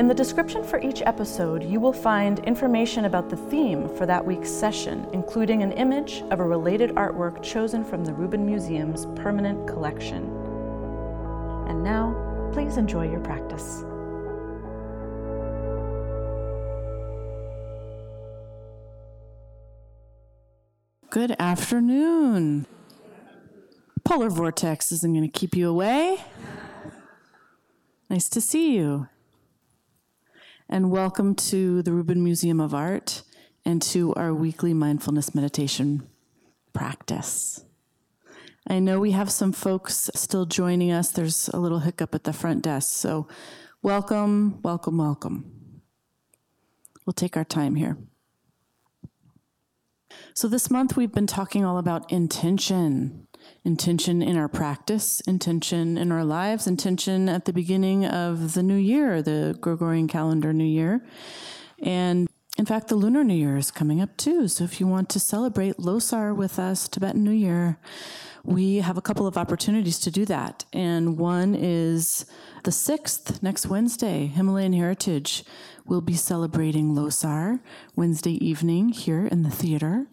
in the description for each episode, you will find information about the theme for that week's session, including an image of a related artwork chosen from the Rubin Museum's permanent collection. And now, please enjoy your practice. Good afternoon. Polar vortex isn't going to keep you away. Nice to see you and welcome to the Rubin Museum of Art and to our weekly mindfulness meditation practice. I know we have some folks still joining us. There's a little hiccup at the front desk. So, welcome, welcome, welcome. We'll take our time here. So, this month we've been talking all about intention intention in our practice, intention in our lives, intention at the beginning of the new year, the Gregorian calendar new year. And in fact, the Lunar New Year is coming up too. So if you want to celebrate Losar with us, Tibetan New Year, we have a couple of opportunities to do that. And one is the 6th, next Wednesday, Himalayan Heritage will be celebrating Losar Wednesday evening here in the theater.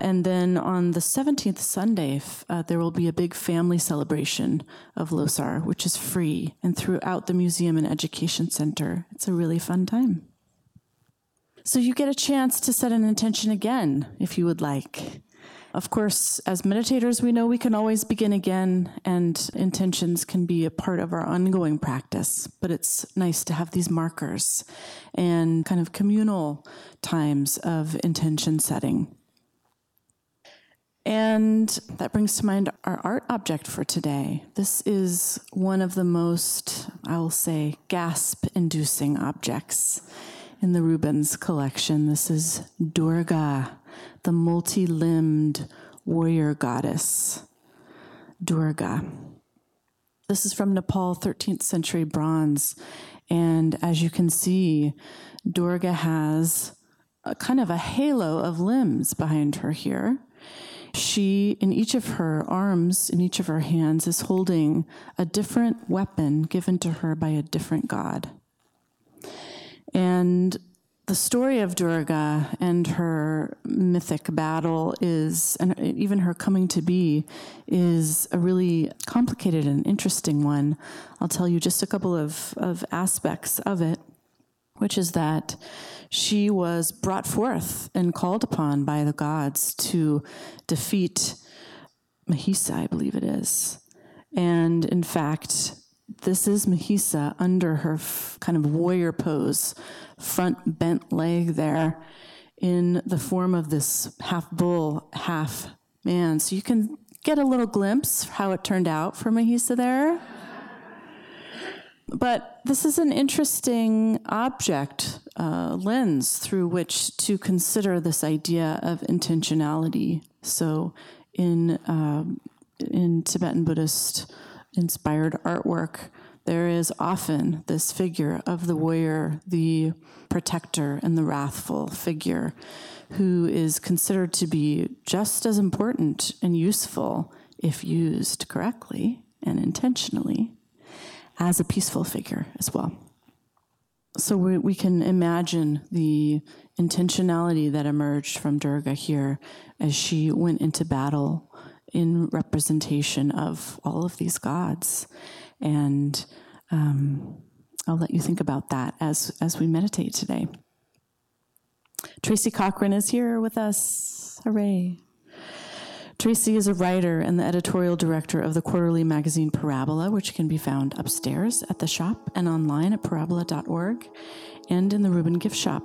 And then on the 17th Sunday, uh, there will be a big family celebration of Losar, which is free and throughout the museum and education center. It's a really fun time. So you get a chance to set an intention again if you would like. Of course, as meditators, we know we can always begin again, and intentions can be a part of our ongoing practice. But it's nice to have these markers and kind of communal times of intention setting. And that brings to mind our art object for today. This is one of the most, I will say, gasp inducing objects in the Rubin's collection. This is Durga, the multi limbed warrior goddess. Durga. This is from Nepal, 13th century bronze. And as you can see, Durga has a kind of a halo of limbs behind her here. She, in each of her arms, in each of her hands, is holding a different weapon given to her by a different god. And the story of Durga and her mythic battle is, and even her coming to be, is a really complicated and interesting one. I'll tell you just a couple of, of aspects of it, which is that she was brought forth and called upon by the gods to defeat Mahisa, I believe it is. And in fact, this is Mahisa under her f- kind of warrior pose, front bent leg there, in the form of this half bull, half man. So you can get a little glimpse how it turned out for Mahisa there. But this is an interesting object uh, lens through which to consider this idea of intentionality. So, in um, in Tibetan Buddhist inspired artwork, there is often this figure of the warrior, the protector, and the wrathful figure, who is considered to be just as important and useful if used correctly and intentionally as a peaceful figure as well. So we, we can imagine the intentionality that emerged from Durga here as she went into battle in representation of all of these gods. And um, I'll let you think about that as, as we meditate today. Tracy Cochran is here with us. Hooray. Tracy is a writer and the editorial director of the quarterly magazine Parabola, which can be found upstairs at the shop and online at parabola.org and in the Rubin gift shop.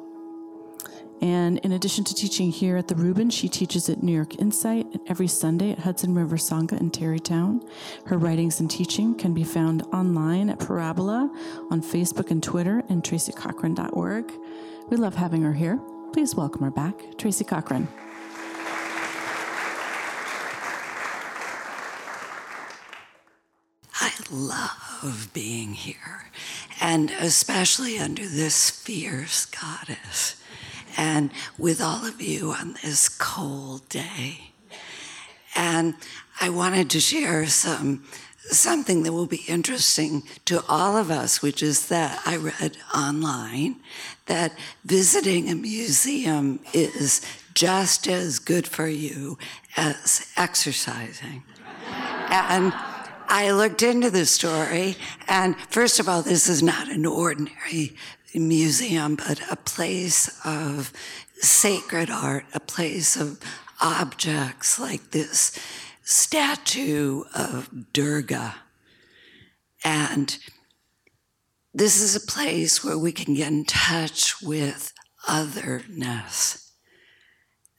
And in addition to teaching here at the Rubin, she teaches at New York Insight every Sunday at Hudson River Sangha in Tarrytown. Her writings and teaching can be found online at Parabola on Facebook and Twitter and tracycochran.org. We love having her here. Please welcome her back, Tracy Cochran. I love being here, and especially under this fierce goddess, and with all of you on this cold day. And I wanted to share some something that will be interesting to all of us, which is that I read online that visiting a museum is just as good for you as exercising. and I looked into the story, and first of all, this is not an ordinary museum, but a place of sacred art, a place of objects like this statue of Durga. And this is a place where we can get in touch with otherness.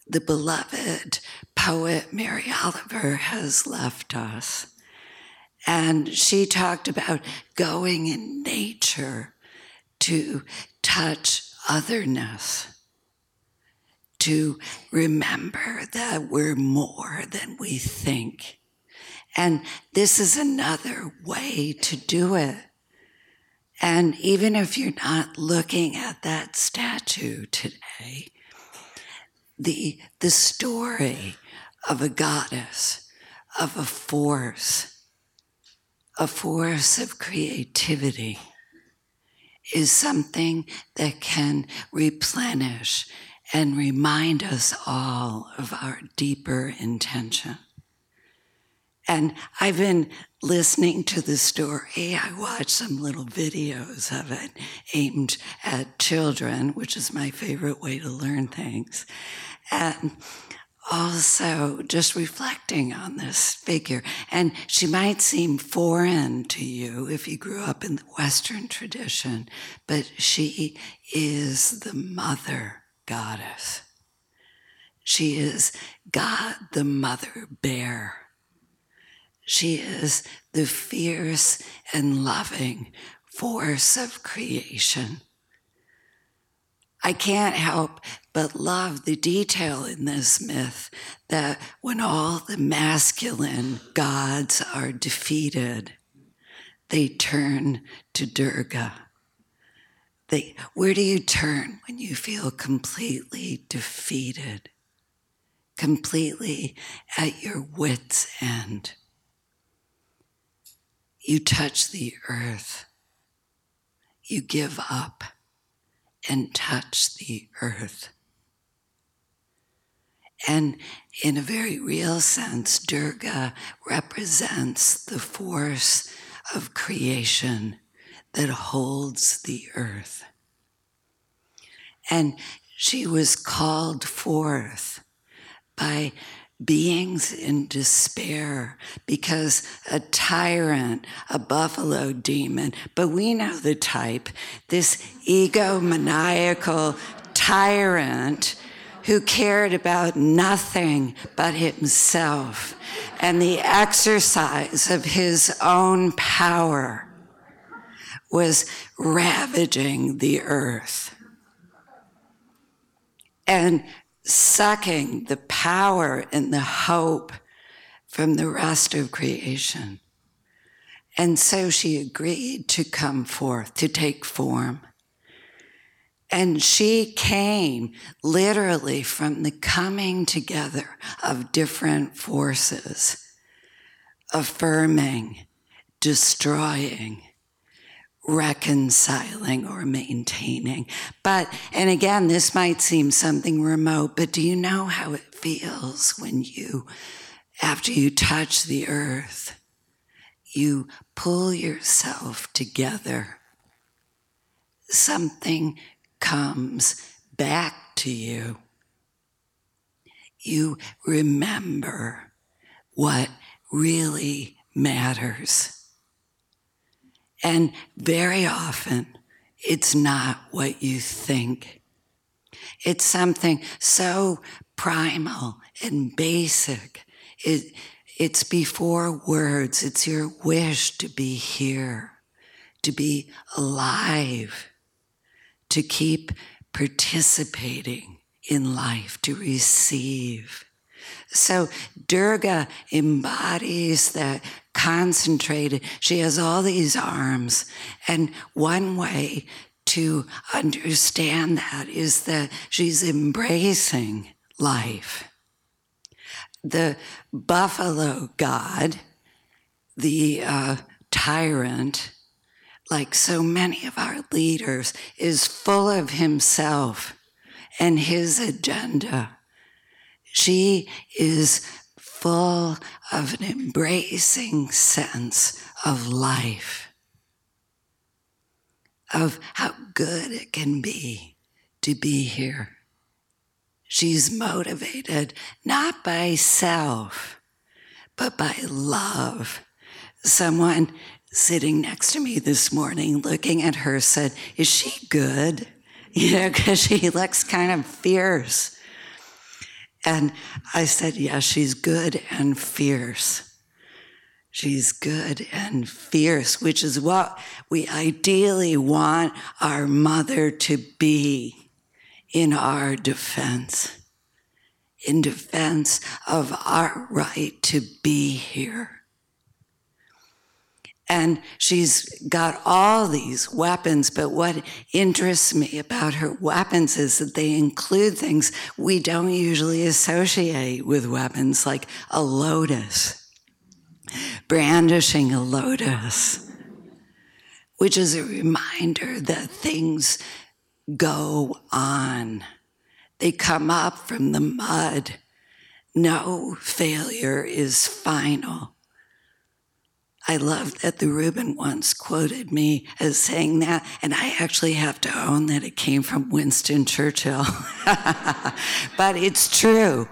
The beloved poet Mary Oliver has left us. And she talked about going in nature to touch otherness, to remember that we're more than we think. And this is another way to do it. And even if you're not looking at that statue today, the, the story of a goddess, of a force, a force of creativity is something that can replenish and remind us all of our deeper intention. And I've been listening to the story. I watched some little videos of it aimed at children, which is my favorite way to learn things. And also just reflecting on this figure. And she might seem foreign to you if you grew up in the Western tradition, but she is the mother goddess. She is God, the mother bear. She is the fierce and loving force of creation. I can't help but love the detail in this myth that when all the masculine gods are defeated, they turn to Durga. They, where do you turn when you feel completely defeated, completely at your wits' end? You touch the earth, you give up and touch the earth. And in a very real sense, Durga represents the force of creation that holds the earth. And she was called forth by beings in despair because a tyrant, a buffalo demon, but we know the type, this egomaniacal tyrant who cared about nothing but himself and the exercise of his own power was ravaging the earth. And sucking the power and the hope from the rest of creation. And so she agreed to come forth, to take form. And she came literally from the coming together of different forces, affirming, destroying, reconciling or maintaining. But, and again, this might seem something remote, but do you know how it feels when you, after you touch the earth, you pull yourself together? Something comes back to you. You remember what really matters. And very often, it's not what you think. It's something so primal and basic. It, it's before words. It's your wish to be here, to be alive, to keep participating in life, to receive. So Durga embodies the concentrated. She has all these arms. And one way to understand that is that she's embracing life. The buffalo god, the uh, tyrant, like so many of our leaders, is full of himself and his agenda. She is full of an embracing sense of life, of how good it can be to be here. She's motivated not by self, but by love. Someone sitting next to me this morning, looking at her, said, Is she good? You know, because she looks kind of fierce. And I said, Yes, she's good and fierce. She's good and fierce, which is what we ideally want our mother to be in our defense, in defense of our right to be here. And she's got all these weapons, but what interests me about her weapons is that they include things we don't usually associate with weapons, like a lotus, brandishing a lotus, which is a reminder that things go on. They come up from the mud. No failure is final. I love that the Rubin once quoted me as saying that, and I actually have to own that it came from Winston Churchill. but it's true.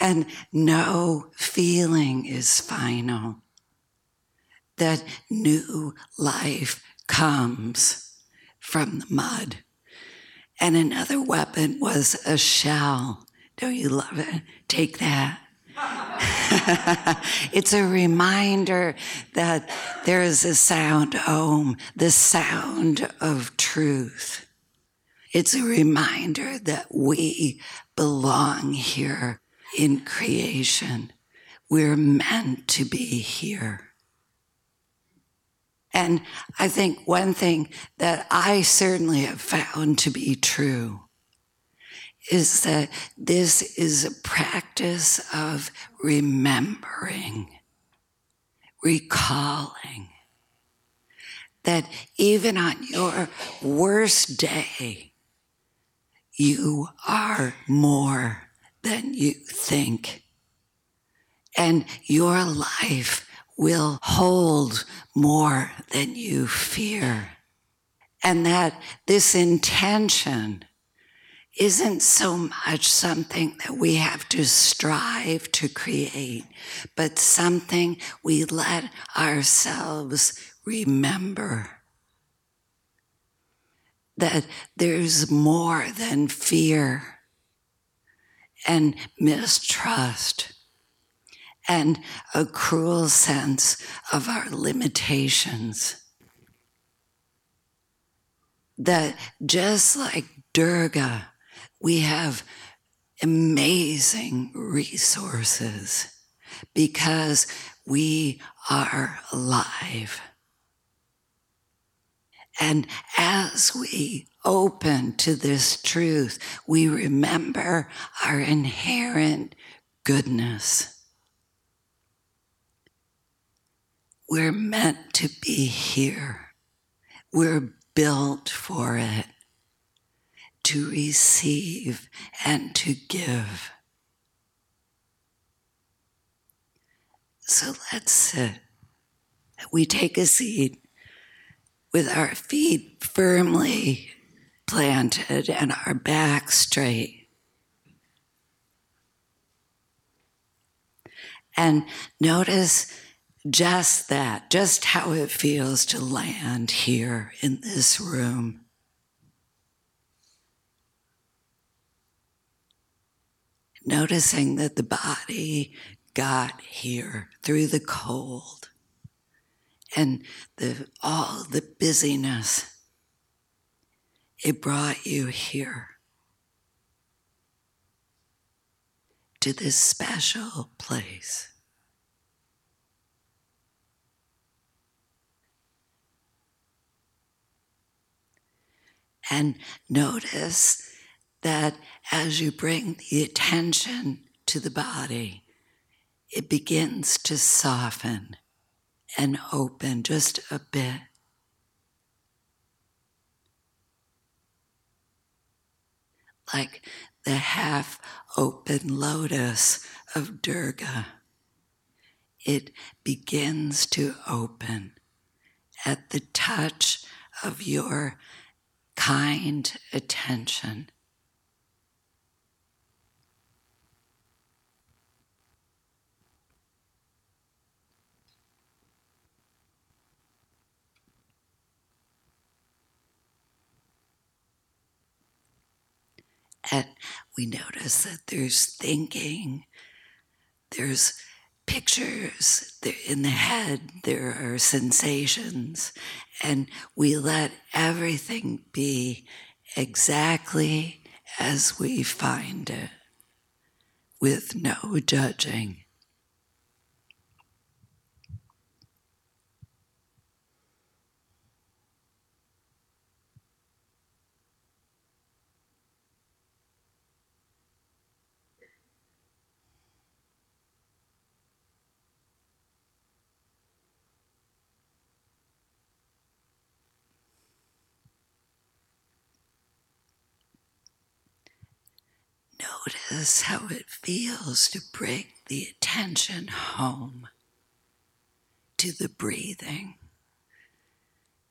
And no feeling is final. That new life comes from the mud. And another weapon was a shell. Don't you love it? Take that. it's a reminder that there is a sound home, the sound of truth. It's a reminder that we belong here in creation. We're meant to be here. And I think one thing that I certainly have found to be true is that this is a practice of remembering, recalling. That even on your worst day, you are more than you think. And your life will hold more than you fear. And that this intention isn't so much something that we have to strive to create, but something we let ourselves remember. That there's more than fear and mistrust and a cruel sense of our limitations. That just like Durga we have amazing resources because we are alive. And as we open to this truth, we remember our inherent goodness. We're meant to be here. We're built for it to receive and to give. So let's sit. We take a seat with our feet firmly planted and our back straight. And notice just that, just how it feels to land here in this room. Noticing that the body got here through the cold and the, all the busyness. It brought you here to this special place. And notice that as you bring the attention to the body, it begins to soften and open just a bit. Like the half open lotus of Durga, it begins to open at the touch of your kind attention. And we notice that there's thinking, there's pictures in the head, there are sensations, and we let everything be exactly as we find it with no judging. Notice how it feels to bring the attention home to the breathing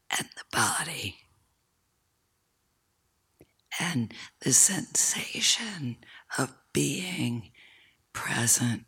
and the body and the sensation of being present.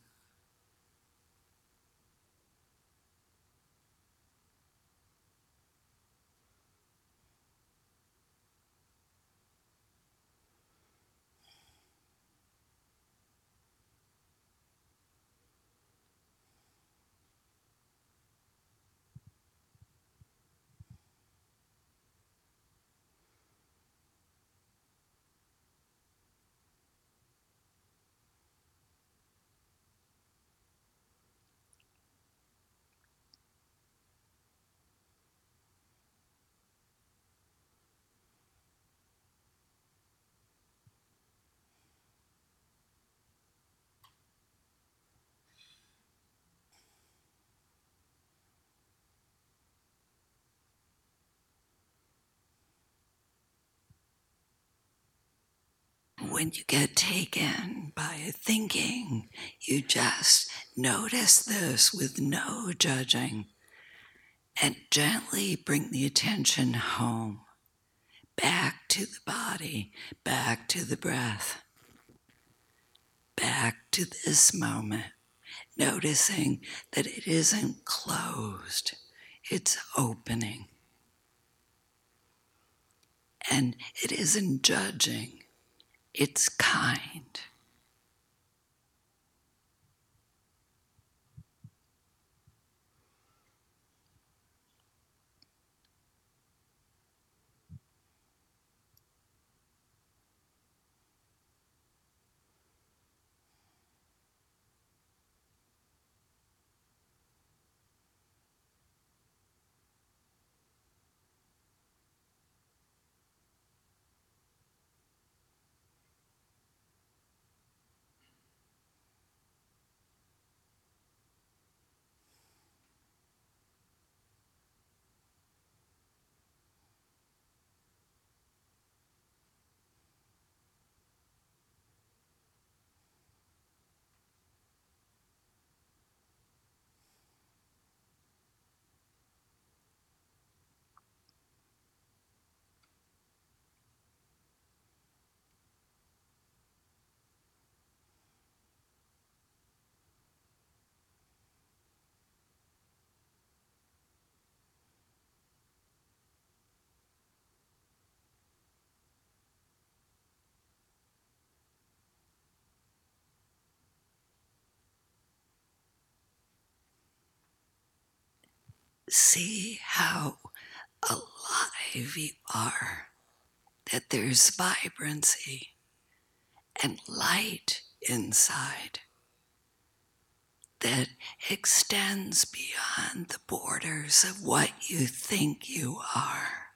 When you get taken by thinking, you just notice this with no judging. And gently bring the attention home, back to the body, back to the breath, back to this moment, noticing that it isn't closed, it's opening. And it isn't judging it's kind. See how alive you are, that there's vibrancy and light inside that extends beyond the borders of what you think you are.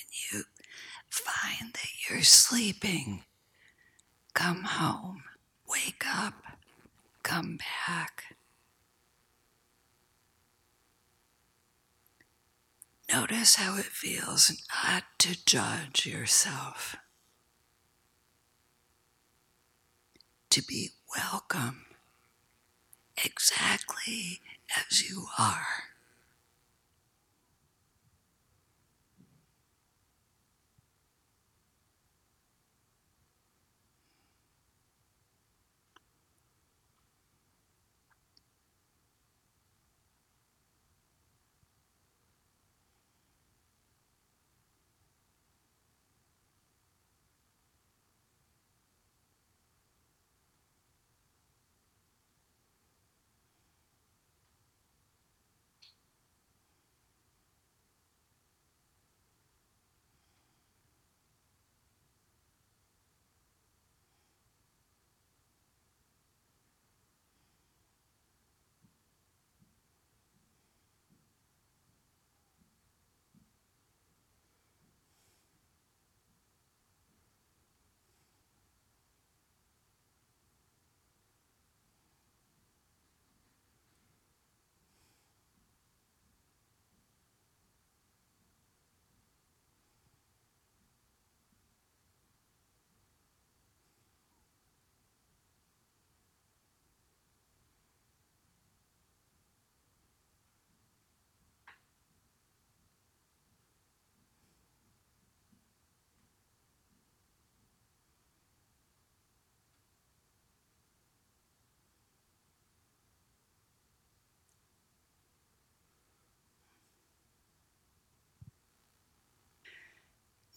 When you find that you're sleeping, come home, wake up, come back. Notice how it feels not to judge yourself, to be welcome exactly as you are.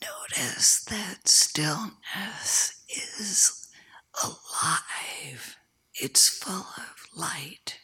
Notice that stillness is alive, it's full of light.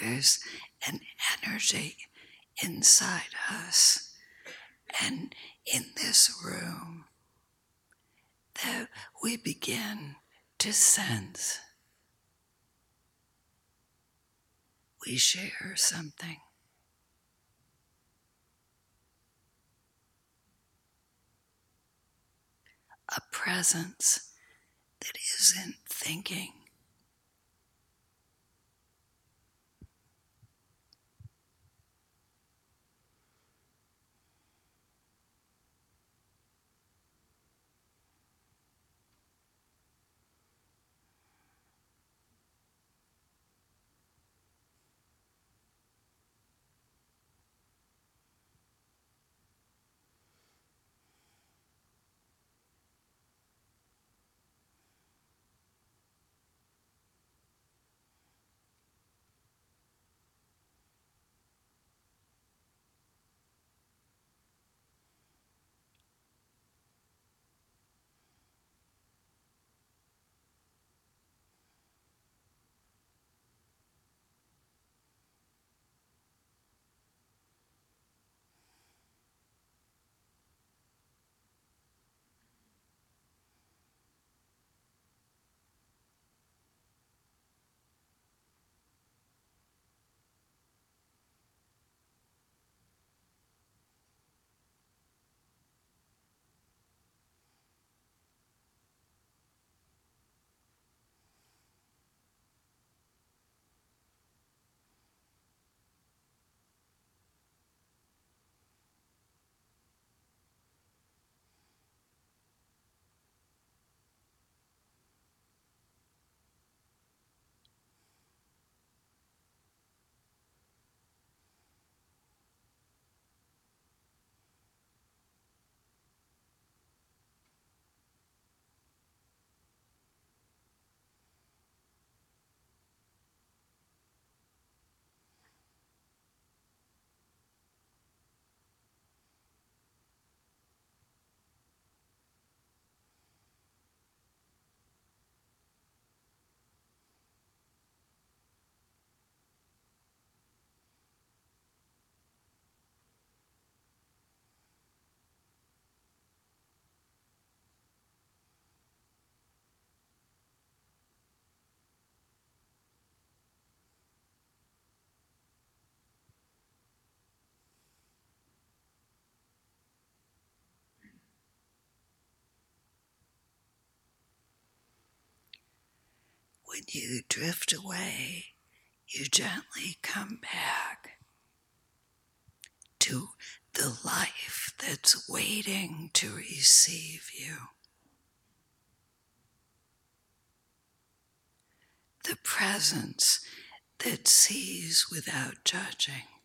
There's an energy inside us and in this room that we begin to sense. We share something. A presence that isn't thinking. When you drift away, you gently come back to the life that's waiting to receive you. The presence that sees without judging.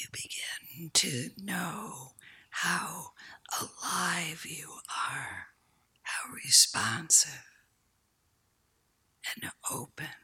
You begin to know how alive you are, how responsive and open.